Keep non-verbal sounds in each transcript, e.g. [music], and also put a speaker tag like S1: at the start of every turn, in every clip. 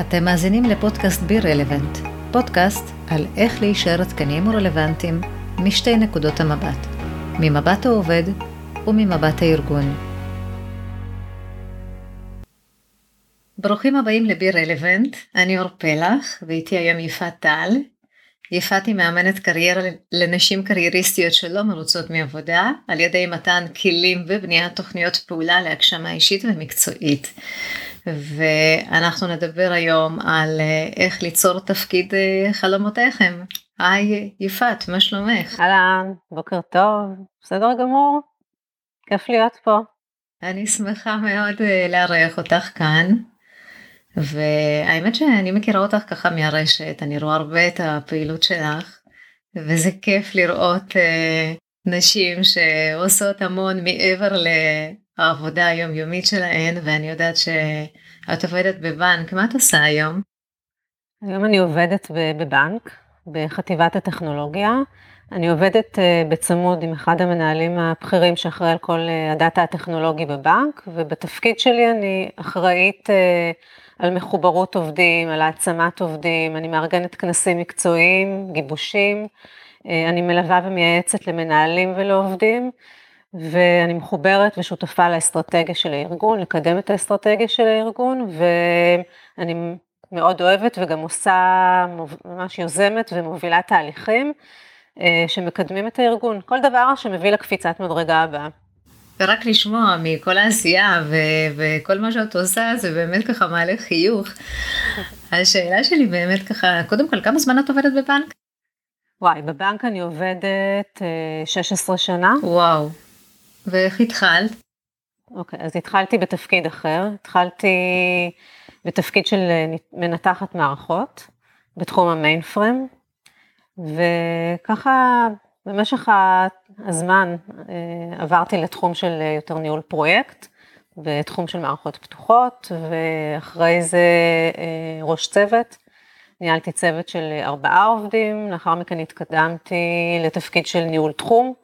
S1: אתם מאזינים לפודקאסט בי רלוונט, פודקאסט על איך להישאר עדכניים ורלוונטיים משתי נקודות המבט, ממבט העובד וממבט הארגון. ברוכים הבאים לבי רלוונט, אני אור פלח ואיתי היום יפעת טל. יפעת היא מאמנת קריירה לנשים קרייריסטיות שלא מרוצות מעבודה על ידי מתן כלים ובניית תוכניות פעולה להגשמה אישית ומקצועית. ואנחנו נדבר היום על אה, איך ליצור תפקיד אה, חלומותיכם. היי יפעת, מה שלומך?
S2: אהלן, בוקר טוב, בסדר גמור, כיף להיות פה.
S1: אני שמחה מאוד אה, לארח אותך כאן. והאמת שאני מכירה אותך ככה מהרשת, אני רואה הרבה את הפעילות שלך, וזה כיף לראות אה, נשים שעושות המון מעבר העבודה היומיומית שלהן, ואני יודעת שאת עובדת בבנק, מה את עושה היום?
S2: היום אני עובדת בבנק, בחטיבת הטכנולוגיה. אני עובדת אה, בצמוד עם אחד המנהלים הבכירים שאחראי על כל אה, הדאטה הטכנולוגי בבנק, ובתפקיד שלי אני אחראית אה, על מחוברות עובדים, על העצמת עובדים, אני מארגנת כנסים מקצועיים, גיבושים, אני מלווה ומייעצת למנהלים ולעובדים. ואני מחוברת ושותפה לאסטרטגיה של הארגון, לקדם את האסטרטגיה של הארגון, ואני מאוד אוהבת וגם עושה, ממש יוזמת ומובילה תהליכים אה, שמקדמים את הארגון. כל דבר שמביא לקפיצת מדרגה הבאה.
S1: ורק לשמוע מכל העשייה ו- וכל מה שאת עושה זה באמת ככה מעלה חיוך. [laughs] השאלה שלי באמת ככה, קודם כל כמה זמן את עובדת בבנק?
S2: וואי, בבנק אני עובדת 16 אה, שנה.
S1: וואו, ואיך התחלת?
S2: אוקיי, okay, אז התחלתי בתפקיד אחר, התחלתי בתפקיד של אה, מנתחת מערכות בתחום המיינפרם, וככה במשך הזמן אה, עברתי לתחום של אה, יותר ניהול פרויקט, בתחום של מערכות פתוחות, ואחרי זה ראש צוות. ניהלתי צוות של ארבעה עובדים, לאחר מכן התקדמתי לתפקיד של ניהול תחום,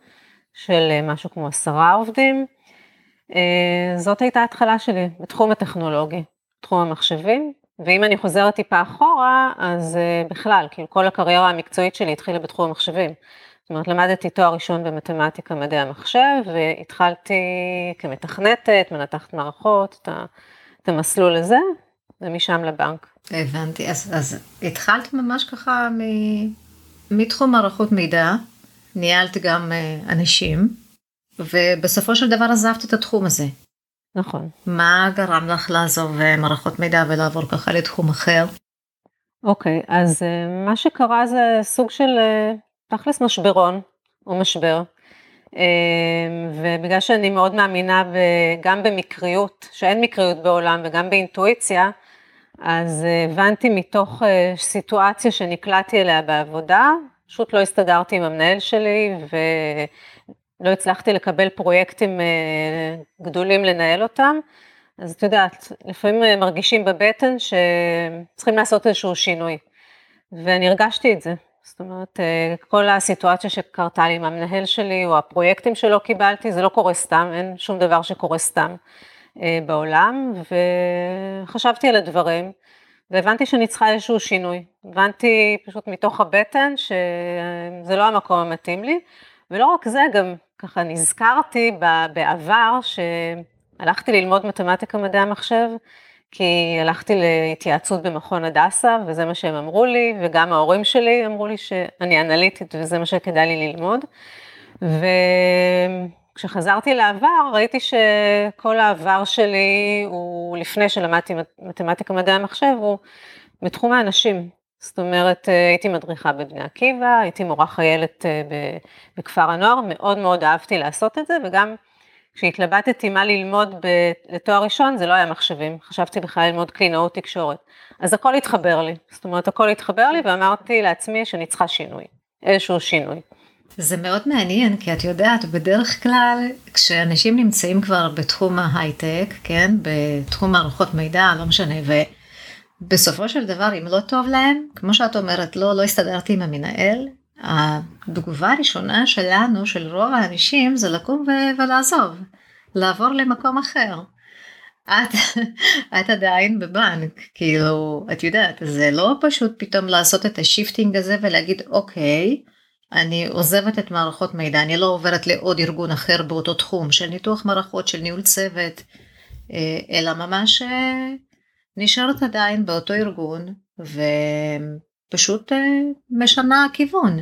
S2: של אה, משהו כמו עשרה עובדים. אה, זאת הייתה ההתחלה שלי בתחום הטכנולוגי, תחום המחשבים, ואם אני חוזרת טיפה אחורה, אז אה, בכלל, כאילו כל הקריירה המקצועית שלי התחילה בתחום המחשבים. זאת אומרת, למדתי תואר ראשון במתמטיקה, מדעי המחשב, והתחלתי כמתכנתת, מנתחת מערכות, את, את המסלול הזה, ומשם לבנק.
S1: הבנתי, אז, אז התחלת ממש ככה מ, מתחום מערכות מידע, ניהלת גם אה, אנשים, ובסופו של דבר עזבת את התחום הזה.
S2: נכון.
S1: מה גרם לך לעזוב אה, מערכות מידע ולעבור ככה לתחום אחר?
S2: אוקיי, אז אה, מה שקרה זה סוג של תכלס משברון, או משבר. ובגלל שאני מאוד מאמינה גם במקריות, שאין מקריות בעולם, וגם באינטואיציה, אז הבנתי מתוך סיטואציה שנקלעתי אליה בעבודה, פשוט לא הסתדרתי עם המנהל שלי ולא הצלחתי לקבל פרויקטים אה, גדולים לנהל אותם. אז את יודעת, לפעמים אה, מרגישים בבטן שצריכים לעשות איזשהו שינוי. ואני הרגשתי את זה. זאת אומרת, אה, כל הסיטואציה שקרתה לי עם המנהל שלי, או הפרויקטים שלא קיבלתי, זה לא קורה סתם, אין שום דבר שקורה סתם בעולם, וחשבתי על הדברים. והבנתי שאני צריכה איזשהו שינוי. הבנתי פשוט מתוך הבטן שזה לא המקום המתאים לי, ולא רק זה, גם ככה נזכרתי בעבר שהלכתי ללמוד מתמטיקה מדעי המחשב, כי הלכתי להתייעצות במכון הדסה, וזה מה שהם אמרו לי, וגם ההורים שלי אמרו לי שאני אנליטית וזה מה שכדאי לי ללמוד. ו... כשחזרתי לעבר, ראיתי שכל העבר שלי הוא, לפני שלמדתי מתמטיקה מדעי המחשב, הוא בתחום האנשים. זאת אומרת, הייתי מדריכה בבני עקיבא, הייתי מורה חיילת אה, בכפר הנוער, מאוד מאוד אהבתי לעשות את זה, וגם כשהתלבטתי מה ללמוד לתואר ראשון, זה לא היה מחשבים, חשבתי בכלל ללמוד קלינאות תקשורת. אז הכל התחבר לי, זאת אומרת, הכל התחבר לי, ואמרתי לעצמי שאני צריכה שינוי, איזשהו שינוי.
S1: זה מאוד מעניין, כי את יודעת, בדרך כלל, כשאנשים נמצאים כבר בתחום ההייטק, כן, בתחום מערכות מידע, לא משנה, ובסופו של דבר, אם לא טוב להם, כמו שאת אומרת, לא, לא הסתדרתי עם המנהל, התגובה הראשונה שלנו, של רוב האנשים, זה לקום ו- ולעזוב, לעבור למקום אחר. את, [laughs] את עדיין בבנק, כאילו, את יודעת, זה לא פשוט פתאום לעשות את ה-shifting הזה ולהגיד, אוקיי, אני עוזבת את מערכות מידע, אני לא עוברת לעוד ארגון אחר באותו תחום של ניתוח מערכות, של ניהול צוות, אה, אלא ממש אה, נשארת עדיין באותו ארגון ופשוט אה, משנה כיוון.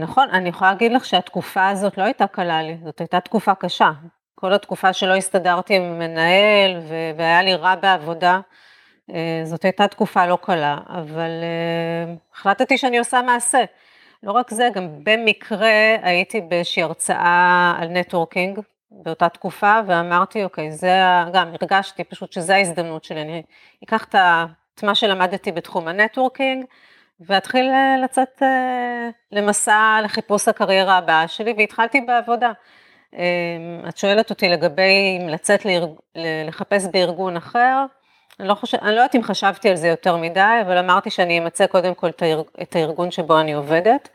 S2: נכון, אני יכולה להגיד לך שהתקופה הזאת לא הייתה קלה לי, זאת הייתה תקופה קשה. כל התקופה שלא הסתדרתי עם מנהל והיה לי רע בעבודה, זאת הייתה תקופה לא קלה, אבל החלטתי שאני עושה מעשה. לא רק זה, גם במקרה הייתי באיזושהי הרצאה על networking באותה תקופה, ואמרתי, אוקיי, זה, גם הרגשתי פשוט שזו ההזדמנות שלי, אני אקח את מה שלמדתי בתחום ה-networking, ואתחיל אה, לצאת אה, למסע לחיפוש הקריירה הבאה שלי, והתחלתי בעבודה. אה, את שואלת אותי לגבי אם לצאת. לחפש בארגון אחר, אני לא, חושב, אני לא יודעת אם חשבתי על זה יותר מדי, אבל אמרתי שאני אמצא קודם כל את הארגון שבו אני עובדת,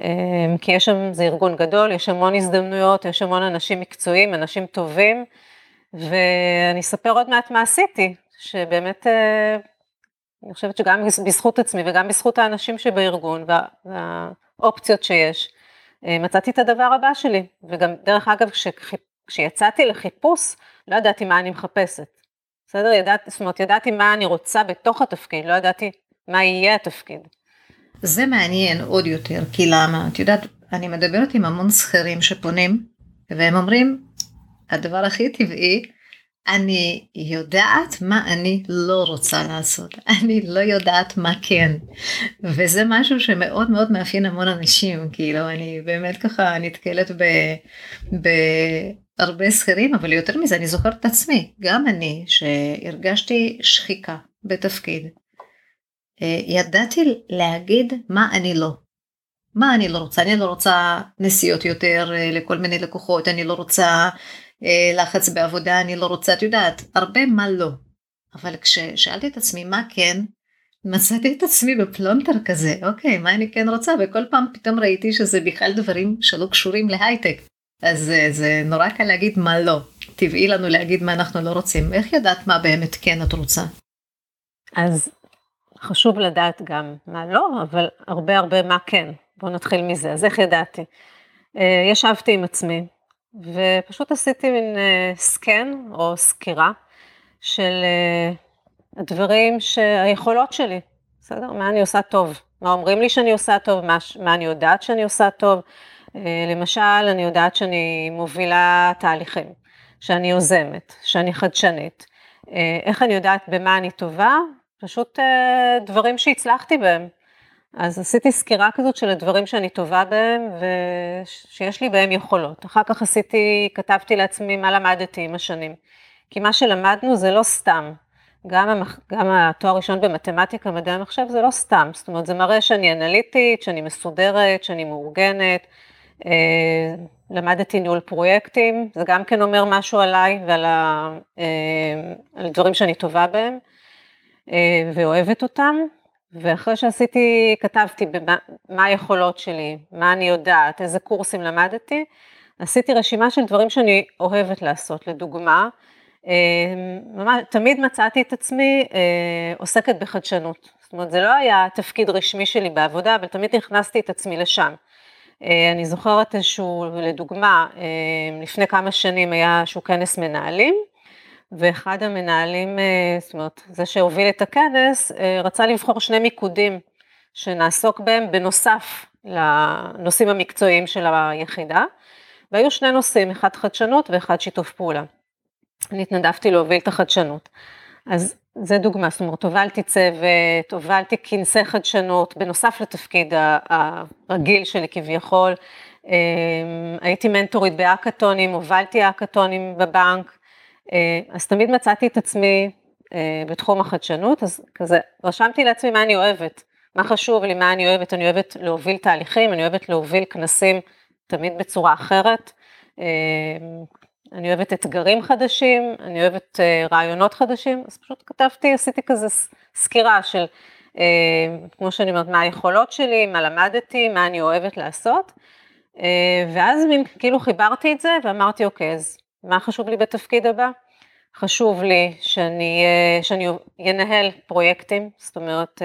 S2: אמ, כי יש שם, זה ארגון גדול, יש המון הזדמנויות, יש המון אנשים מקצועיים, אנשים טובים, ואני אספר עוד מעט מה עשיתי, שבאמת, אה, אני חושבת שגם בזכות עצמי וגם בזכות האנשים שבארגון וה, והאופציות שיש, אה, מצאתי את הדבר הבא שלי, וגם דרך אגב, כשיצאתי לחיפוש, לא ידעתי מה אני מחפשת. בסדר? ידעתי, זאת אומרת, ידעתי מה אני רוצה בתוך התפקיד, לא ידעתי מה יהיה התפקיד.
S1: זה מעניין עוד יותר, כי למה? את יודעת, אני מדברת עם המון שכירים שפונים, והם אומרים, הדבר הכי טבעי, אני יודעת מה אני לא רוצה לעשות, [laughs] אני לא יודעת מה כן. וזה משהו שמאוד מאוד מאפיין המון אנשים, כאילו אני באמת ככה נתקלת ב, בהרבה שכירים, אבל יותר מזה אני זוכרת את עצמי, גם אני שהרגשתי שחיקה בתפקיד. אה, ידעתי להגיד מה אני לא. מה אני לא רוצה? אני לא רוצה נסיעות יותר אה, לכל מיני לקוחות, אני לא רוצה אה, לחץ בעבודה, אני לא רוצה, את יודעת, הרבה מה לא. אבל כששאלתי את עצמי מה כן, מצאתי את עצמי בפלונטר כזה, אוקיי, מה אני כן רוצה? וכל פעם פתאום ראיתי שזה בכלל דברים שלא קשורים להייטק. אז זה, זה נורא קל להגיד מה לא. טבעי לנו להגיד מה אנחנו לא רוצים. איך ידעת מה באמת כן את רוצה?
S2: אז חשוב לדעת גם מה לא, אבל הרבה הרבה מה כן. בואו נתחיל מזה. אז איך ידעתי? אה, ישבתי עם עצמי, ופשוט עשיתי מין סקן אה, או סקירה של אה, הדברים, היכולות שלי, בסדר? מה אני עושה טוב, מה אומרים לי שאני עושה טוב, מה, מה אני יודעת שאני עושה טוב. אה, למשל, אני יודעת שאני מובילה תהליכים, שאני יוזמת, שאני חדשנית. איך אני יודעת במה אני טובה? פשוט דברים שהצלחתי בהם. אז עשיתי סקירה כזאת של הדברים שאני טובה בהם ושיש לי בהם יכולות. אחר כך עשיתי, כתבתי לעצמי מה למדתי עם השנים. כי מה שלמדנו זה לא סתם. גם, המח... גם התואר ראשון במתמטיקה, מדעי המחשב, זה לא סתם. זאת אומרת, זה מראה שאני אנליטית, שאני מסודרת, שאני מאורגנת. אה, למדתי ניהול פרויקטים, זה גם כן אומר משהו עליי ועל ה... אה, הדברים שאני טובה בהם אה, ואוהבת אותם. ואחרי שעשיתי, כתבתי במה, מה היכולות שלי, מה אני יודעת, איזה קורסים למדתי, עשיתי רשימה של דברים שאני אוהבת לעשות, לדוגמה, ממש, תמיד מצאתי את עצמי עוסקת בחדשנות. זאת אומרת, זה לא היה תפקיד רשמי שלי בעבודה, אבל תמיד הכנסתי את עצמי לשם. אה, אני זוכרת איזשהו, לדוגמה, לפני כמה שנים היה איזשהו כנס מנהלים, ואחד המנהלים, אה, זאת אומרת, זה שהוביל את הכנס, אה, רצה לבחור שני מיקודים שנעסוק בהם בנוסף לנושאים המקצועיים של היחידה, והיו שני נושאים, אחד חדשנות ואחד שיתוף פעולה. אני התנדבתי להוביל את החדשנות. אז זה דוגמה, זאת אומרת, הובלתי צוות, הובלתי כנסי חדשנות, בנוסף לתפקיד הרגיל שלי כביכול, אה, הייתי מנטורית באקתונים, הובלתי אקתונים בבנק, אה, אז תמיד מצאתי את עצמי אה, בתחום החדשנות, אז כזה רשמתי לעצמי מה אני אוהבת, מה חשוב לי, מה אני אוהבת, אני אוהבת להוביל תהליכים, אני אוהבת להוביל כנסים תמיד בצורה אחרת, אה, אני אוהבת אתגרים חדשים, אני אוהבת רעיונות חדשים, אז פשוט כתבתי, עשיתי כזה סקירה של, כמו שאני אומרת, מה היכולות שלי, מה למדתי, מה אני אוהבת לעשות, ואז מין כאילו חיברתי את זה ואמרתי, אוקיי, אז מה חשוב לי בתפקיד הבא? חשוב לי שאני, שאני ינהל פרויקטים, זאת אומרת,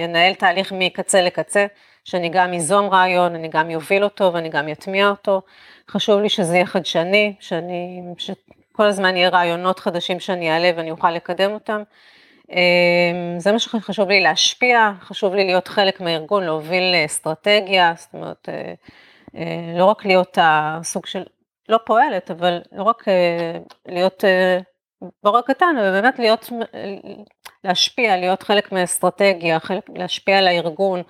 S2: ינהל תהליך מקצה לקצה, שאני גם איזום רעיון, אני גם יוביל אותו ואני גם יטמיע אותו. חשוב לי שזה יהיה חדשני, שאני, שכל הזמן יהיה רעיונות חדשים שאני אעלה ואני אוכל לקדם אותם. זה מה שחשוב לי להשפיע, חשוב לי להיות חלק מהארגון, להוביל אסטרטגיה, זאת אומרת, לא רק להיות הסוג של, לא פועלת, אבל לא רק להיות בורא קטן, אבל באמת להיות, להשפיע, להיות חלק מהאסטרטגיה, חלק, להשפיע על הארגון,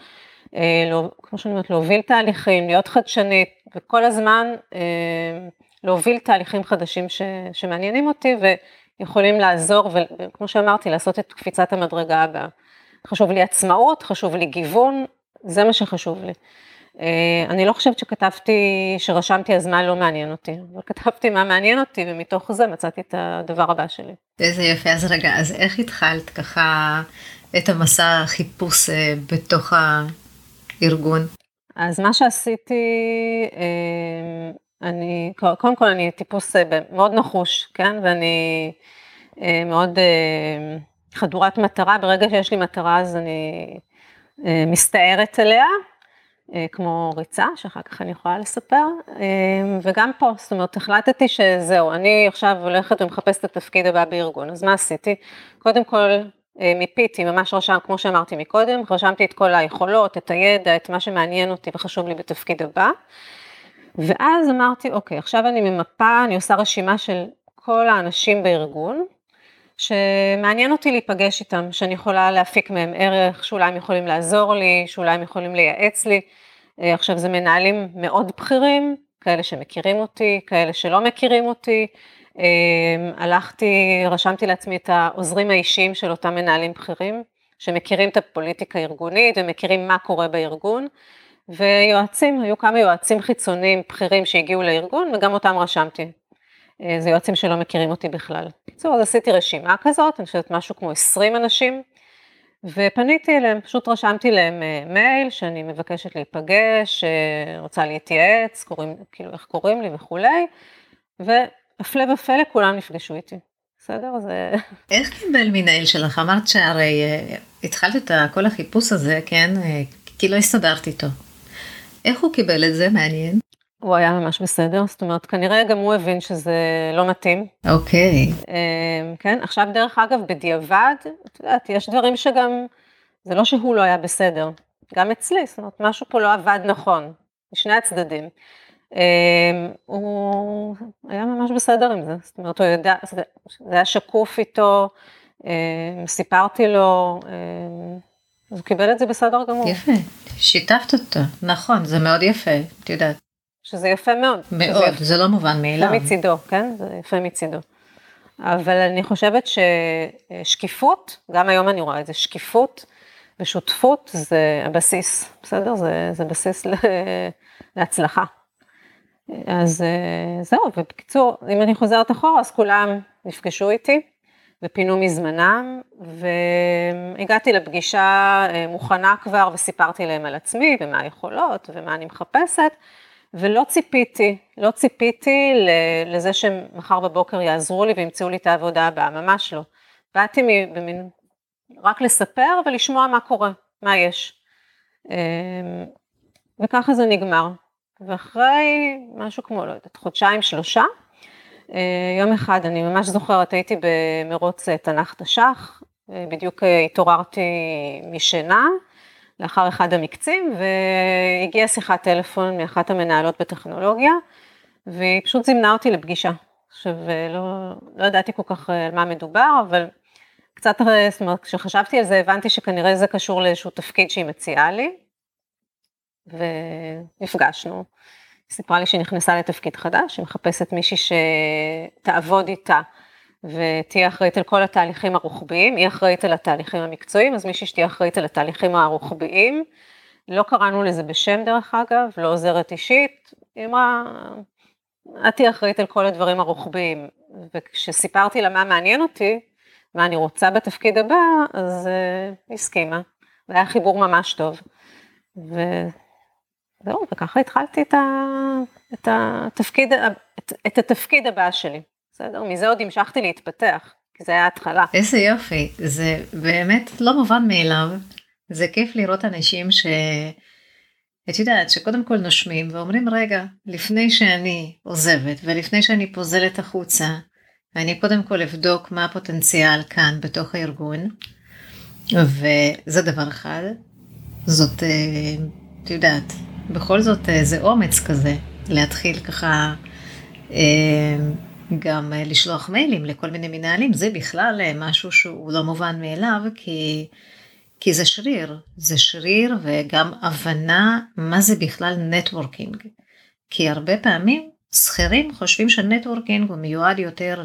S2: לא, כמו שאני אומרת, להוביל תהליכים, להיות חדשנית, וכל הזמן להוביל תהליכים חדשים ש, שמעניינים אותי ויכולים לעזור, וכמו שאמרתי, לעשות את קפיצת המדרגה הבאה. חשוב לי עצמאות, חשוב לי גיוון, זה מה שחשוב לי. אני לא חושבת שכתבתי, שרשמתי אז מה לא מעניין אותי, אבל כתבתי מה מעניין אותי ומתוך זה מצאתי את הדבר הבא שלי.
S1: איזה יפה, אז רגע, אז איך התחלת ככה את המסע החיפוש בתוך הארגון?
S2: אז מה שעשיתי, אני, קודם כל אני טיפוס מאוד נחוש, כן, ואני מאוד חדורת מטרה, ברגע שיש לי מטרה אז אני מסתערת עליה. אה, כמו ריצה, שאחר כך אני יכולה לספר, אה, וגם פה, זאת אומרת, החלטתי שזהו, אני עכשיו הולכת ומחפשת את התפקיד הבא בארגון, אז מה עשיתי? קודם כל, אה, מיפיתי, ממש רשם, כמו שאמרתי מקודם, רשמתי את כל היכולות, את הידע, את מה שמעניין אותי וחשוב לי בתפקיד הבא, ואז אמרתי, אוקיי, עכשיו אני ממפה, אני עושה רשימה של כל האנשים בארגון, שמעניין אותי להיפגש איתם, שאני יכולה להפיק מהם ערך, שאולי הם יכולים לעזור לי, שאולי הם יכולים לייעץ לי. אה, עכשיו זה מנהלים מאוד בכירים, כאלה שמכירים אותי, כאלה שלא מכירים אותי. אה, הלכתי, רשמתי לעצמי את העוזרים האישיים של אותם מנהלים בכירים, שמכירים את הפוליטיקה הארגונית ומכירים מה קורה בארגון. ויועצים, היו כמה יועצים חיצוניים בכירים שהגיעו לארגון וגם אותם רשמתי. אה, זה יועצים שלא מכירים אותי בכלל. בקיצור, אז עשיתי רשימה כזאת, אני חושבת משהו כמו 20 אנשים, ופניתי אליהם, פשוט רשמתי להם אה, מייל שאני מבקשת להיפגש, אה, רוצה להתייעץ, קוראים, כאילו איך קוראים לי וכולי, והפלא ופלא כולם נפגשו איתי. בסדר? זה...
S1: איך קיבל מנהל שלך? אמרת שהרי התחלת את כל החיפוש הזה, כן? כי לא הסתדרת איתו. איך הוא קיבל את זה? מעניין.
S2: הוא היה ממש בסדר, זאת אומרת, כנראה גם הוא הבין שזה לא מתאים.
S1: אוקיי. Okay.
S2: אמ, כן, עכשיו דרך אגב, בדיעבד, את יודעת, יש דברים שגם, זה לא שהוא לא היה בסדר, גם אצלי, זאת אומרת, משהו פה לא עבד נכון, משני הצדדים. אמ, הוא היה ממש בסדר עם זה, זאת אומרת, הוא יודע, זה היה שקוף איתו, אמ, סיפרתי לו, אז הוא קיבל את זה בסדר גמור.
S1: יפה, שיתפת אותו, נכון, זה מאוד יפה, את יודעת.
S2: שזה יפה מאוד.
S1: מאוד, זה, זה לא מובן מאליו.
S2: זה מצידו, כן? זה יפה מצידו. אבל אני חושבת ששקיפות, גם היום אני רואה את זה, שקיפות ושותפות זה הבסיס, בסדר? זה, זה בסיס להצלחה. אז אה, זהו, ובקיצור, אם אני חוזרת אחורה, אז כולם נפגשו איתי ופינו מזמנם, והגעתי לפגישה אה, מוכנה כבר וסיפרתי להם על עצמי ומה היכולות ומה אני מחפשת. ולא ציפיתי, לא ציפיתי לזה שמחר בבוקר יעזרו לי וימצאו לי את העבודה הבאה, ממש לא. באתי במין, רק לספר ולשמוע מה קורה, מה יש. אמ, וככה זה נגמר. ואחרי משהו כמו, לא יודעת, חודשיים, שלושה, אה, יום אחד, אני ממש זוכרת, הייתי במרוץ אה, תנ"ך תש"ח, אה, בדיוק התעוררתי משינה, לאחר אחד המקצים, והגיעה שיחת טלפון מאחת המנהלות בטכנולוגיה, והיא פשוט זימנה אותי לפגישה. עכשיו, לא, לא ידעתי כל כך על מה מדובר, אבל קצת, זאת אומרת, כשחשבתי על זה, הבנתי שכנראה זה קשור לאיזשהו תפקיד שהיא מציעה לי, ונפגשנו. היא סיפרה לי שהיא נכנסה לתפקיד חדש, היא מחפשת מישהי שתעבוד איתה ותהיה אחראית על כל התהליכים הרוחביים, היא אחראית על התהליכים המקצועיים, אז מישהי שתהיה אחראית על התהליכים הרוחביים. לא קראנו לזה בשם דרך אגב, לא עוזרת אישית, היא אמרה, את תהיה אחראית על כל הדברים הרוחביים. וכשסיפרתי לה מה מעניין אותי, מה אני רוצה בתפקיד הבא, אז uh, הסכימה. זה היה חיבור ממש טוב. וזהו, וככה התחלתי את, ה... את, התפקיד... את... את התפקיד הבא שלי. בסדר? מזה עוד המשכתי להתפתח, כי זה היה התחלה.
S1: איזה יופי, זה באמת לא מובן מאליו. זה כיף לראות אנשים ש... את יודעת שקודם כל נושמים ואומרים רגע לפני שאני עוזבת ולפני שאני פוזלת החוצה אני קודם כל אבדוק מה הפוטנציאל כאן בתוך הארגון וזה דבר אחד זאת אה, את יודעת בכל זאת אה, זה אומץ כזה להתחיל ככה אה, גם לשלוח מיילים לכל מיני מנהלים זה בכלל משהו שהוא לא מובן מאליו כי כי זה שריר, זה שריר וגם הבנה מה זה בכלל נטוורקינג. כי הרבה פעמים שכירים חושבים שנטוורקינג הוא מיועד יותר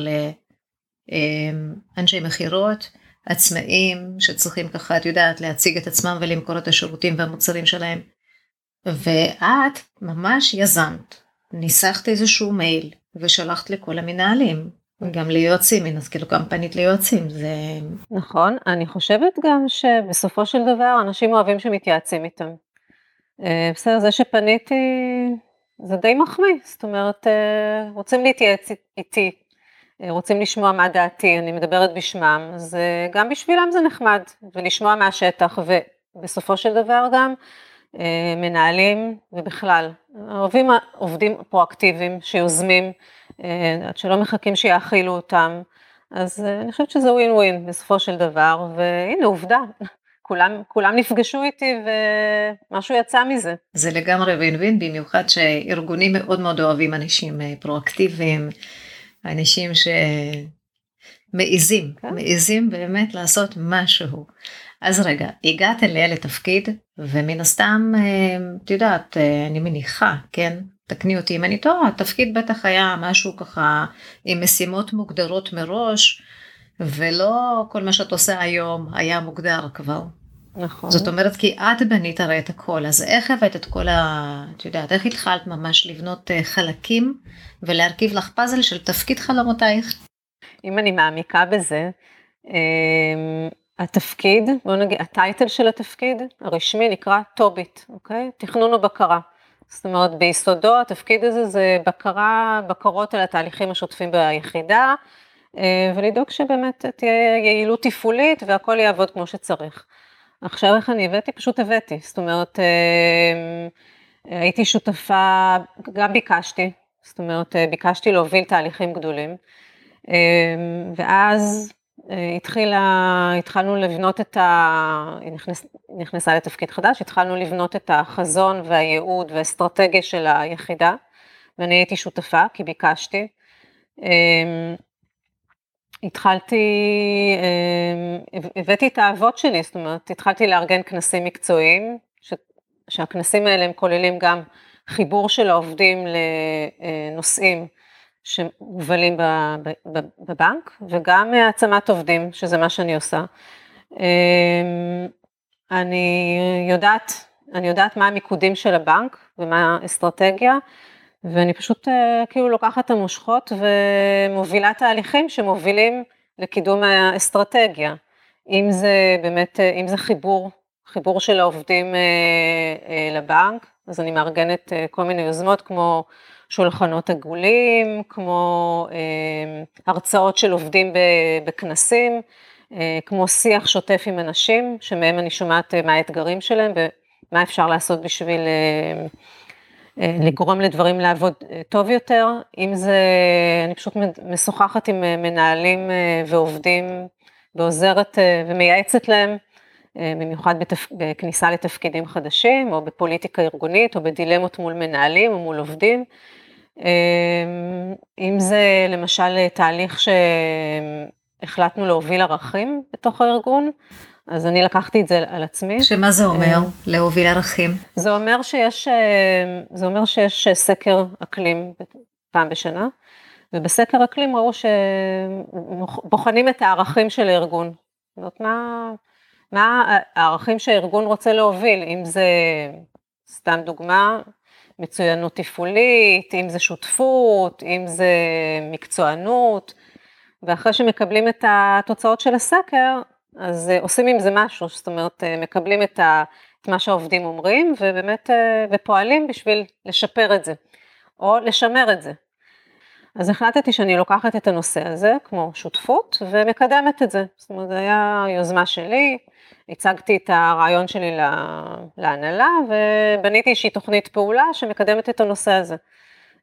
S1: לאנשי מכירות, עצמאים שצריכים ככה, את יודעת, להציג את עצמם ולמכור את השירותים והמוצרים שלהם. ואת ממש יזמת, ניסחת איזשהו מייל ושלחת לכל המנהלים, גם ליועצים, אז כאילו גם פנית ליועצים, זה...
S2: נכון, אני חושבת גם שבסופו של דבר אנשים אוהבים שמתייעצים איתם. אה, בסדר, זה שפניתי זה די מחמיא, זאת אומרת, אה, רוצים להתייעץ איתי, אה, רוצים לשמוע מה דעתי, אני מדברת בשמם, אז גם בשבילם זה נחמד, ולשמוע מהשטח, ובסופו של דבר גם מנהלים ובכלל, אוהבים עובדים פרואקטיביים שיוזמים, אה, עד שלא מחכים שיאכילו אותם. אז אה, אני חושבת שזה ווין ווין בסופו של דבר, והנה עובדה, [laughs] כולם, כולם נפגשו איתי ומשהו יצא מזה.
S1: זה לגמרי ווין ווין, במיוחד שארגונים מאוד מאוד אוהבים אנשים אה, פרואקטיביים, אנשים שמעיזים, כן. מעיזים באמת לעשות משהו. אז רגע, הגעת אליה לתפקיד, ומן הסתם, את יודעת, אני מניחה, כן, תקני אותי אם אני טועה, התפקיד בטח היה משהו ככה עם משימות מוגדרות מראש, ולא כל מה שאת עושה היום היה מוגדר כבר.
S2: נכון.
S1: זאת אומרת, כי את בנית הרי את הכל, אז איך הבאת את כל ה... את יודעת, איך התחלת ממש לבנות אה, חלקים ולהרכיב לך פאזל של תפקיד חלומותייך?
S2: אם אני מעמיקה בזה, אמ, התפקיד, בוא נגיד, הטייטל של התפקיד הרשמי נקרא טוביט, אוקיי? תכנון ובקרה. זאת אומרת, ביסודו התפקיד הזה זה בקרה, בקרות על התהליכים השוטפים ביחידה, אה, ולדאוג שבאמת תהיה יעילות תפעולית והכל יעבוד כמו שצריך. עכשיו איך אני הבאתי? פשוט הבאתי, זאת אומרת, אה, הייתי שותפה, גם ביקשתי, זאת אומרת, אה, ביקשתי להוביל תהליכים גדולים, ואז התחילה, התחלנו לבנות את ה... היא נכנס, נכנסה לתפקיד חדש, התחלנו לבנות את החזון והייעוד והאסטרטגיה של היחידה, ואני הייתי שותפה כי ביקשתי. אמ, התחלתי, אמ, הבאתי את האהבות שלי, זאת אומרת, התחלתי לארגן כנסים מקצועיים, ש, שהכנסים האלה הם כוללים גם חיבור של העובדים לנושאים שמובלים בבנק, וגם העצמת עובדים, שזה מה שאני עושה. אמ, אני יודעת, אני יודעת מה המיקודים של הבנק ומה האסטרטגיה, ואני פשוט אה, כאילו לוקחת את המושכות ומובילה תהליכים שמובילים לקידום האסטרטגיה. אם זה באמת, אה, אם זה חיבור, חיבור של העובדים אה, לבנק, אז אני מארגנת כל מיני יוזמות כמו שולחנות עגולים, כמו אה, הרצאות של עובדים בכנסים, אה, כמו שיח שוטף עם אנשים, שמהם אני שומעת אה, מה האתגרים שלהם ומה אפשר לעשות בשביל לגרום לדברים לעבוד טוב יותר. אם זה, אני פשוט משוחחת עם מנהלים ועובדים ועוזרת ומייעצת להם. במיוחד בתפ... בכניסה לתפקידים חדשים, או בפוליטיקה ארגונית, או בדילמות מול מנהלים או מול עובדים. אמ, אם זה למשל תהליך שהחלטנו להוביל ערכים בתוך הארגון, אז אני לקחתי את זה על עצמי.
S1: שמה זה אומר, אמ, להוביל ערכים?
S2: זה אומר שיש, אמ, זה אומר שיש סקר אקלים פעם בשנה, ובסקר אקלים ראו שבוחנים את הערכים של הארגון. זאת אומרת, מה, מה הערכים שהארגון רוצה להוביל, אם זה, סתם דוגמה, מצוינות תפעולית, אם זה שותפות, אם זה מקצוענות, ואחרי שמקבלים את התוצאות של הסקר, אז אה, עושים עם זה משהו, זאת אומרת, אה, מקבלים את, ה, את מה שהעובדים אומרים, ובאמת, אה, ופועלים בשביל לשפר את זה, או לשמר את זה. אז החלטתי שאני לוקחת את הנושא הזה כמו שותפות ומקדמת את זה. זאת אומרת, זו הייתה יוזמה שלי, הצגתי את הרעיון שלי להנהלה ובניתי איזושהי תוכנית פעולה שמקדמת את הנושא הזה.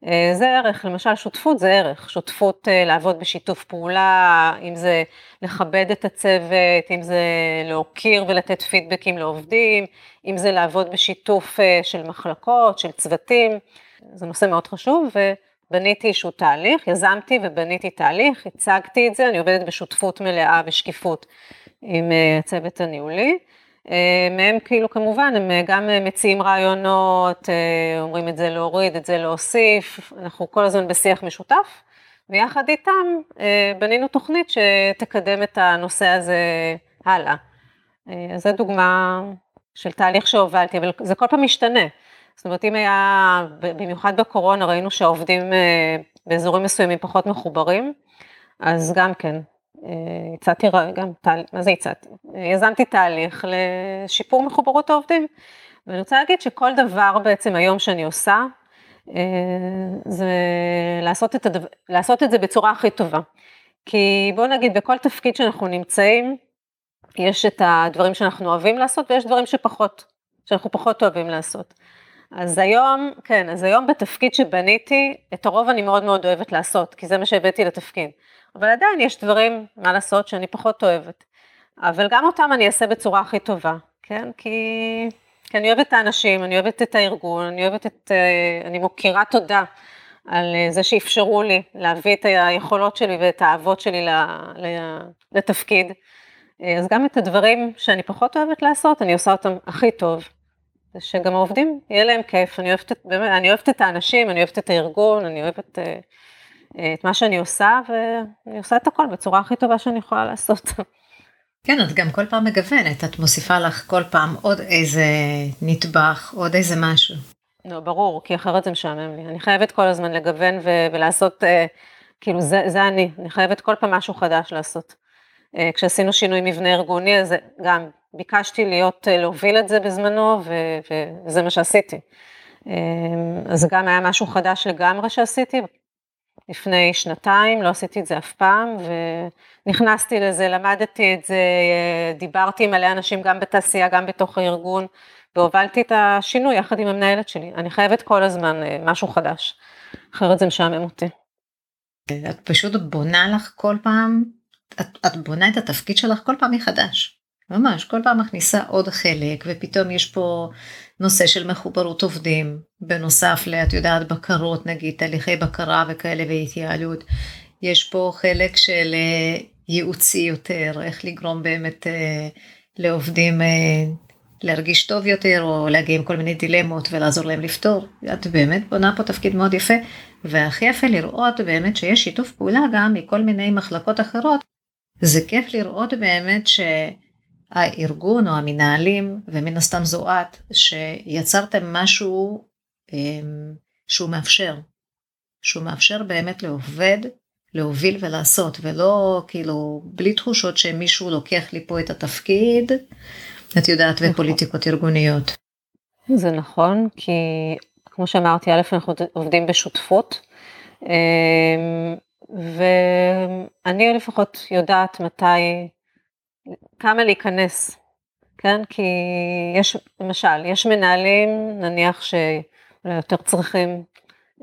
S2: אה, זה ערך, למשל שותפות זה ערך, שותפות אה, לעבוד בשיתוף פעולה, אם זה לכבד את הצוות, אם זה להוקיר ולתת פידבקים לעובדים, אם זה לעבוד בשיתוף אה, של מחלקות, של צוותים, זה נושא מאוד חשוב ובניתי איזשהו תהליך, יזמתי ובניתי תהליך, הצגתי את זה, אני עובדת בשותפות מלאה ושקיפות עם הצוות הניהולי. אה, מהם כאילו כמובן, הם אה, גם אה, מציעים רעיונות, אומרים את זה להוריד, את זה להוסיף, אנחנו כל הזמן בשיח משותף, ויחד איתם בנינו תוכנית שתקדם את הנושא הזה הלאה. אז זו דוגמה של תהליך שהובלתי, אבל זה כל פעם משתנה. זאת אומרת, אם היה, במיוחד בקורונה, ראינו שהעובדים באזורים מסוימים פחות מחוברים, אז גם כן, אה, הצעתי גם, מה זה הצעתי? יזמתי תהליך לשיפור מחוברות העובדים. ואני רוצה להגיד שכל דבר בעצם היום שאני עושה, אה, זה לעשות את, הדבר, לעשות את זה בצורה הכי טובה. כי בואו נגיד, בכל תפקיד שאנחנו נמצאים, יש את הדברים שאנחנו אוהבים לעשות ויש דברים שפחות, שאנחנו פחות אוהבים לעשות. אז היום, כן, אז היום בתפקיד שבניתי, את הרוב אני מאוד מאוד אוהבת לעשות, כי זה מה שהבאתי לתפקיד. אבל עדיין יש דברים, מה לעשות, שאני פחות אוהבת. אבל גם אותם אני אעשה בצורה הכי טובה, כן? כי, כי אני אוהבת את האנשים, אני אוהבת את הארגון, אני אוהבת את, אה, אני מוקירה תודה על אה, זה שאפשרו לי להביא את היכולות שלי ואת האהבות שלי לתפקיד. אה, אז גם את הדברים שאני פחות אוהבת לעשות, אני עושה אותם הכי טוב. שגם העובדים, יהיה להם כיף, אני אוהבת, באמת, אני אוהבת את האנשים, אני אוהבת את הארגון, אני אוהבת את מה שאני עושה, ואני עושה את הכל בצורה הכי טובה שאני יכולה לעשות.
S1: כן, את גם כל פעם מגוונת, את מוסיפה לך כל פעם עוד איזה נטבח, עוד איזה משהו.
S2: לא, ברור, כי אחרת זה משעמם לי. אני חייבת כל הזמן לגוון ו- ולעשות, אה, כאילו זה, זה אני, אני חייבת כל פעם משהו חדש לעשות. אה, כשעשינו שינוי מבנה ארגוני, אז גם ביקשתי להיות, אה, להוביל את זה בזמנו, ו- וזה מה שעשיתי. אה, אז גם היה משהו חדש לגמרי שעשיתי, לפני שנתיים, לא עשיתי את זה אף פעם, ונכנסתי לזה, למדתי את זה, דיברתי עם מלא אנשים גם בתעשייה, גם בתוך הארגון, והובלתי את השינוי יחד עם המנהלת שלי. אני חייבת כל הזמן משהו חדש, אחרת זה משעמם אותי.
S1: את פשוט בונה לך כל פעם, את, את בונה את התפקיד שלך כל פעם מחדש. ממש, כל פעם מכניסה עוד חלק, ופתאום יש פה נושא של מחוברות עובדים, בנוסף לאת יודעת בקרות נגיד, תהליכי בקרה וכאלה והתייעלות. יש פה חלק של אה, ייעוצי יותר, איך לגרום באמת אה, לעובדים אה, להרגיש טוב יותר, או להגיע עם כל מיני דילמות ולעזור להם לפתור. את באמת בונה פה תפקיד מאוד יפה, והכי יפה לראות באמת שיש שיתוף פעולה גם מכל מיני מחלקות אחרות. זה כיף לראות באמת ש... הארגון או המנהלים, ומן הסתם זו את, שיצרתם משהו אמ, שהוא מאפשר, שהוא מאפשר באמת לעובד להוביל ולעשות, ולא כאילו בלי תחושות שמישהו לוקח לי פה את התפקיד, את יודעת, נכון. ופוליטיקות ארגוניות.
S2: זה נכון, כי כמו שאמרתי, א', אנחנו עובדים בשותפות, אמ, ואני לפחות יודעת מתי כמה להיכנס, כן? כי יש, למשל, יש מנהלים, נניח שאולי יותר צריכים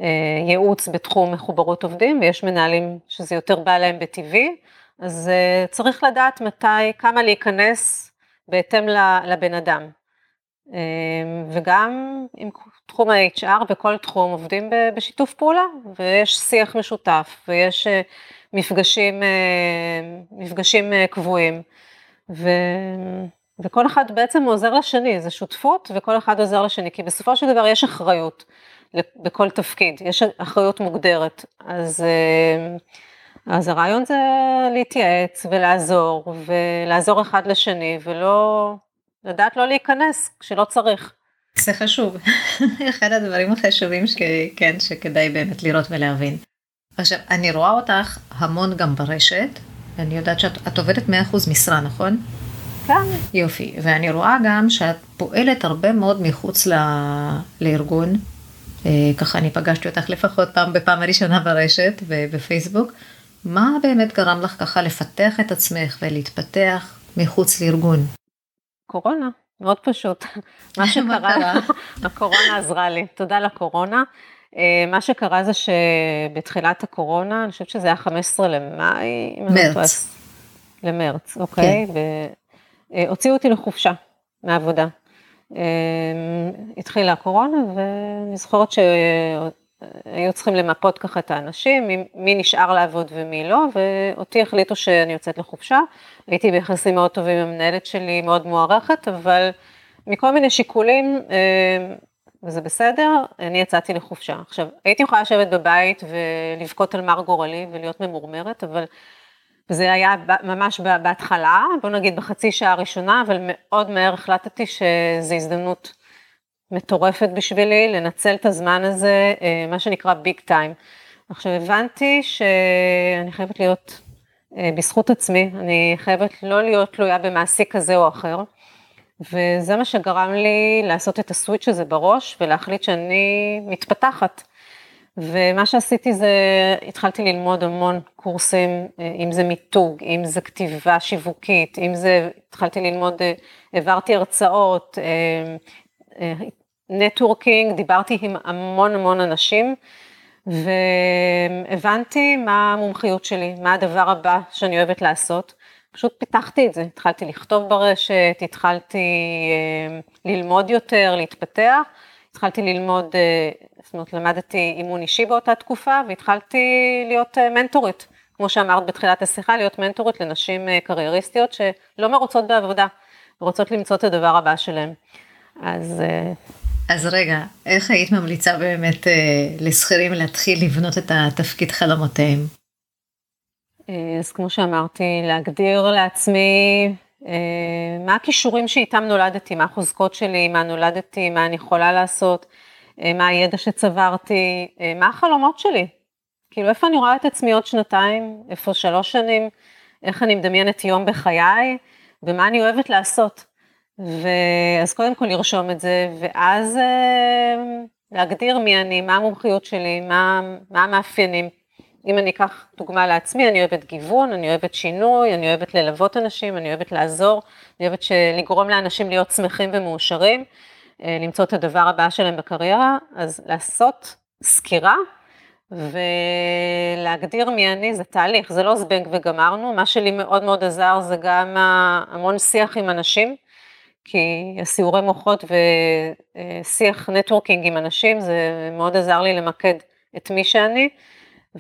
S2: אה, ייעוץ בתחום מחוברות עובדים, ויש מנהלים שזה יותר בא להם בטבעי, אז אה, צריך לדעת מתי, כמה להיכנס בהתאם לבן אדם. אה, וגם עם תחום ה-HR וכל תחום עובדים בשיתוף פעולה, ויש שיח משותף, ויש אה, מפגשים, אה, מפגשים אה, קבועים. ו... וכל אחד בעצם עוזר לשני, זה שותפות וכל אחד עוזר לשני, כי בסופו של דבר יש אחריות בכל תפקיד, יש אחריות מוגדרת, אז, אז הרעיון זה להתייעץ ולעזור, ולעזור אחד לשני, ולא, לדעת לא להיכנס כשלא צריך.
S1: זה חשוב, [laughs] אחד הדברים החשובים שכן, שכדאי באמת לראות ולהבין. עכשיו, אני רואה אותך המון גם ברשת, אני יודעת שאת עובדת 100% משרה, נכון?
S2: כן.
S1: יופי, ואני רואה גם שאת פועלת הרבה מאוד מחוץ ל... לארגון, ככה אני פגשתי אותך לפחות פעם בפעם הראשונה ברשת בפייסבוק. מה באמת גרם לך ככה לפתח את עצמך ולהתפתח מחוץ לארגון?
S2: קורונה, מאוד פשוט. [laughs] מה שקרה, [laughs] הקורונה עזרה לי, תודה לקורונה. אה, מה שקרה זה שבתחילת הקורונה, אני חושבת שזה היה 15 למאי.
S1: מרץ.
S2: למרץ, אוקיי. כן. והוציאו אותי לחופשה מעבודה. אה, התחילה הקורונה ואני זוכרת שהיו צריכים למפות ככה את האנשים, מי, מי נשאר לעבוד ומי לא, ואותי החליטו שאני יוצאת לחופשה. הייתי ביחסים מאוד טובים עם המנהלת שלי, מאוד מוערכת, אבל מכל מיני שיקולים, אה, וזה בסדר, אני יצאתי לחופשה. עכשיו, הייתי יכולה לשבת בבית ולבכות על מר גורלי ולהיות ממורמרת, אבל זה היה ממש בהתחלה, בוא נגיד בחצי שעה הראשונה, אבל מאוד מהר החלטתי שזו הזדמנות מטורפת בשבילי, לנצל את הזמן הזה, אה, מה שנקרא ביג טיים. עכשיו הבנתי שאני חייבת להיות אה, בזכות עצמי, אני חייבת לא להיות תלויה במעסיק כזה או אחר. וזה מה שגרם לי לעשות את הסוויץ' הזה בראש ולהחליט שאני מתפתחת. ומה שעשיתי זה, התחלתי ללמוד המון קורסים, אה, אם זה מיתוג, אם זה כתיבה שיווקית, אם זה, התחלתי ללמוד, העברתי הרצאות, נטוורקינג, דיברתי עם המון המון אנשים, והבנתי מה המומחיות שלי, מה הדבר הבא שאני אוהבת לעשות. פשוט פיתחתי את זה, התחלתי לכתוב ברשת, התחלתי אה, ללמוד יותר, להתפתח, התחלתי ללמוד, אה, זאת אומרת, למדתי אימון אישי באותה תקופה, והתחלתי להיות אה, מנטורית, כמו שאמרת בתחילת השיחה, להיות מנטורית לנשים קרייריסטיות שלא מרוצות בעבודה, רוצות למצוא את הדבר הבא שלהן. אז...
S1: אז רגע, איך היית ממליצה באמת לשכירים להתחיל לבנות את התפקיד חלומותיהם?
S2: אה, אז כמו שאמרתי, להגדיר לעצמי אה, מה הכישורים שאיתם נולדתי, מה החוזקות שלי, מה נולדתי, מה אני יכולה לעשות, אה, מה הידע שצברתי, מה החלומות שלי. כאילו, איפה אני רואה את עצמי עוד שנתיים, איפה שלוש שנים, איך אני מדמיינת יום בחיי, ומה אני אוהבת לעשות. ואז קודם כל לרשום את זה, ואז להגדיר מי אני, מה המומחיות שלי, מה, מה המאפיינים. אם אני אקח דוגמה לעצמי, אני אוהבת גיוון, אני אוהבת שינוי, אני אוהבת ללוות אנשים, אני אוהבת לעזור, אני אוהבת לגרום לאנשים להיות שמחים ומאושרים, אה, למצוא את הדבר הבא שלהם בקריירה, אז לעשות סקירה ולהגדיר מי אני זה תהליך, זה לא זבנג וגמרנו, מה שלי מאוד מאוד עזר זה גם המון שיח עם אנשים, כי הסיורי מוחות ושיח נטוורקינג עם אנשים, זה מאוד עזר לי למקד את מי שאני.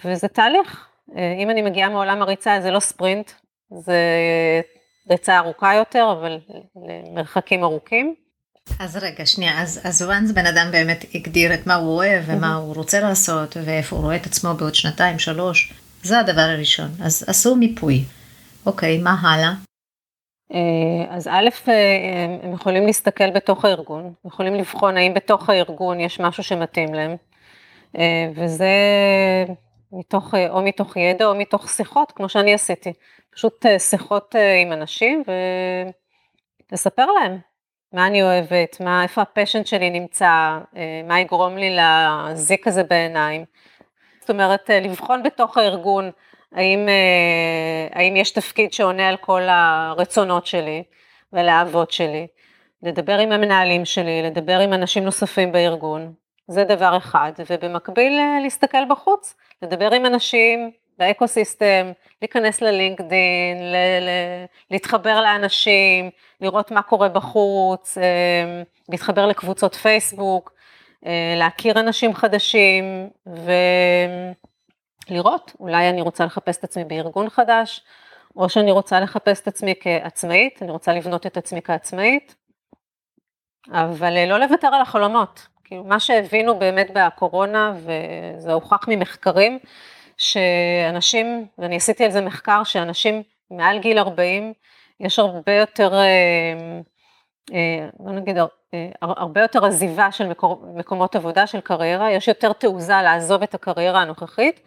S2: וזה תהליך. אה, אם אני מגיעה מעולם הריצה, זה לא ספרינט, זה ריצה ארוכה יותר, אבל למרחקים ארוכים.
S1: אז רגע, שנייה, אז, אז once בן אדם באמת הגדיר את מה הוא אוהב ומה הוא רוצה לעשות ואיפה הוא רואה את עצמו בעוד שנתיים, שלוש, זה הדבר הראשון. אז עשו מיפוי. אוקיי, מה הלאה?
S2: אה, אז א', אה, הם יכולים להסתכל בתוך הארגון, יכולים לבחון האם בתוך הארגון יש משהו שמתאים להם, וזה מתוך, אה, או מתוך ידע או מתוך שיחות, כמו שאני עשיתי. פשוט אה, שיחות אה, עם אנשים ולספר להם מה אני אוהבת, מה, איפה הפשן שלי נמצא, מה יגרום לי להזיק הזה בעיניים. זאת אומרת, לבחון בתוך הארגון האם, האם יש תפקיד שעונה על כל הרצונות שלי ולאהבות שלי, לדבר עם המנהלים שלי, לדבר עם אנשים נוספים בארגון, זה דבר אחד, ובמקביל להסתכל בחוץ, לדבר עם אנשים באקוסיסטם, להיכנס ללינקדין, ל- ל- להתחבר לאנשים, לראות מה קורה בחוץ, אה, להתחבר לקבוצות פייסבוק, אה, להכיר אנשים חדשים ולראות, אולי אני רוצה לחפש את עצמי בארגון חדש, או שאני רוצה לחפש את עצמי כעצמאית, אני רוצה לבנות את עצמי כעצמאית, אבל אה, לא לוותר על החלומות. כאילו, מה שהבינו באמת בקורונה, וזה הוכח ממחקרים, שאנשים, ואני עשיתי על זה מחקר, שאנשים מעל גיל 40, יש הרבה יותר, אה, אה, בוא נגיד, הרבה יותר עזיבה של מקומות עבודה, של קריירה, יש יותר תעוזה לעזוב את הקריירה הנוכחית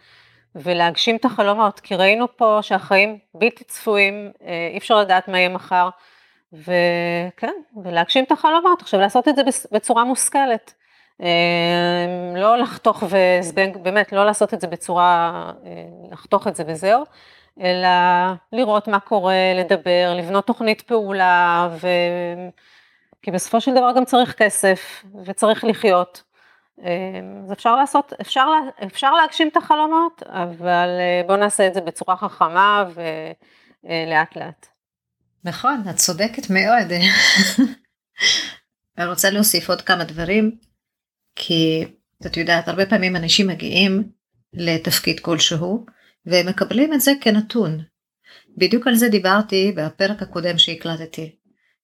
S2: ולהגשים את החלומות, כי ראינו פה שהחיים בלתי צפויים, אי אפשר לדעת מה יהיה מחר, וכן, ולהגשים את החלומות, עכשיו לעשות את זה בצורה מושכלת. לא לחתוך וזבנג, באמת לא לעשות את זה בצורה, לחתוך את זה וזהו, אלא לראות מה קורה, לדבר, לבנות תוכנית פעולה, ו... כי בסופו של דבר גם צריך כסף וצריך לחיות. אז אפשר לעשות, אפשר, אפשר להגשים את החלומות, אבל בואו נעשה את זה בצורה חכמה ולאט לאט.
S1: נכון, את צודקת מאוד. אני רוצה להוסיף עוד כמה דברים, כי את יודעת, הרבה פעמים אנשים מגיעים לתפקיד כלשהו, והם מקבלים את זה כנתון. בדיוק על זה דיברתי בפרק הקודם שהקלטתי,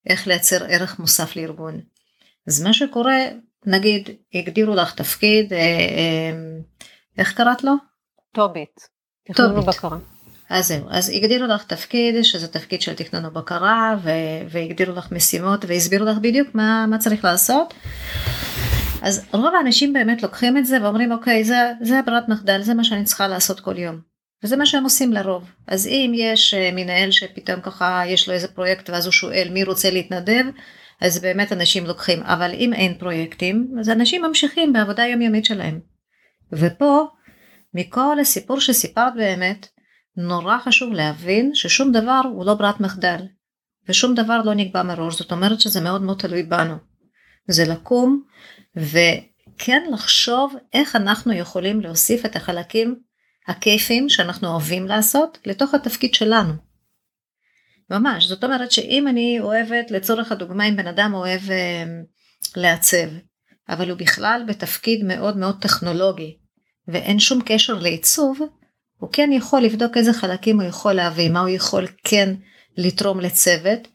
S1: איך לייצר ערך מוסף לארגון. אז מה שקורה, נגיד, הגדירו לך תפקיד, אה, אה, איך קראת לו?
S2: טובית. תכנון ובקרה.
S1: אז זהו, אז הגדירו לך תפקיד שזה תפקיד של תכנון ובקרה ו- והגדירו לך משימות והסבירו לך בדיוק מה, מה צריך לעשות. אז רוב האנשים באמת לוקחים את זה ואומרים אוקיי זה, זה ברירת מחדל זה מה שאני צריכה לעשות כל יום. וזה מה שהם עושים לרוב. אז אם יש אה, מנהל שפתאום ככה יש לו איזה פרויקט ואז הוא שואל מי רוצה להתנדב, אז באמת אנשים לוקחים. אבל אם אין פרויקטים, אז אנשים ממשיכים בעבודה יומיומית שלהם. ופה, מכל הסיפור שסיפרת באמת, נורא חשוב להבין ששום דבר הוא לא ברירת מחדל. ושום דבר לא נקבע מראש, זאת אומרת שזה מאוד מאוד תלוי בנו. זה לקום וכן לחשוב איך אנחנו יכולים להוסיף את החלקים הכיפים שאנחנו אוהבים לעשות לתוך התפקיד שלנו. ממש, זאת אומרת שאם אני אוהבת, לצורך הדוגמה, אם בן אדם אוהב אה, לעצב, אבל הוא בכלל בתפקיד מאוד מאוד טכנולוגי, ואין שום קשר לעיצוב, הוא כן יכול לבדוק איזה חלקים הוא יכול להביא, מה הוא יכול כן לתרום לצוות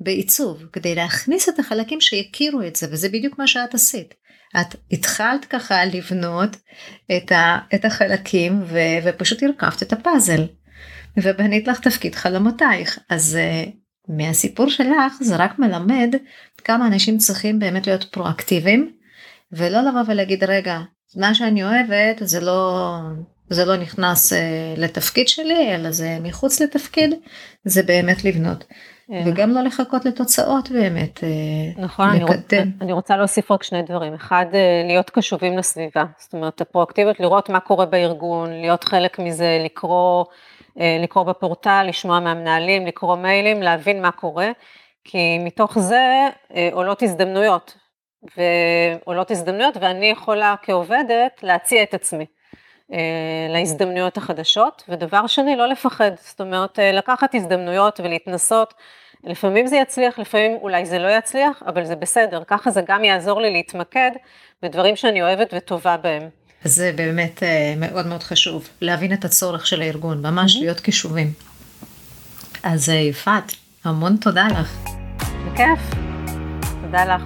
S1: בעיצוב, כדי להכניס את החלקים שיכירו את זה, וזה בדיוק מה שאת עשית. את התחלת ככה לבנות את, ה, את החלקים ו, ופשוט הרכבת את הפאזל ובנית לך תפקיד חלומותייך אז uh, מהסיפור שלך זה רק מלמד כמה אנשים צריכים באמת להיות פרואקטיביים ולא לבוא ולהגיד רגע מה שאני אוהבת זה לא זה לא נכנס uh, לתפקיד שלי אלא זה מחוץ לתפקיד זה באמת לבנות. כן. וגם לא לחכות לתוצאות באמת,
S2: אה, נכון, לקדם. אני, רוצה, אני רוצה להוסיף רק שני דברים. אחד, להיות קשובים לסביבה. זאת אומרת, הפרואקטיביות, לראות מה קורה בארגון, להיות חלק מזה, לקרוא, לקרוא בפורטל, לשמוע מהמנהלים, לקרוא מיילים, להבין מה קורה, כי מתוך זה עולות הזדמנויות. ועולות הזדמנויות, ואני יכולה כעובדת להציע את עצמי. להזדמנויות החדשות, ודבר שני, לא לפחד, זאת אומרת, לקחת הזדמנויות ולהתנסות, לפעמים זה יצליח, לפעמים אולי זה לא יצליח, אבל זה בסדר, ככה זה גם יעזור לי להתמקד בדברים שאני אוהבת וטובה בהם.
S1: זה באמת אה, מאוד מאוד חשוב, להבין את הצורך של הארגון, ממש mm-hmm. להיות קשובים. אז אה, יפעת, המון תודה לך.
S2: בכיף, תודה לך.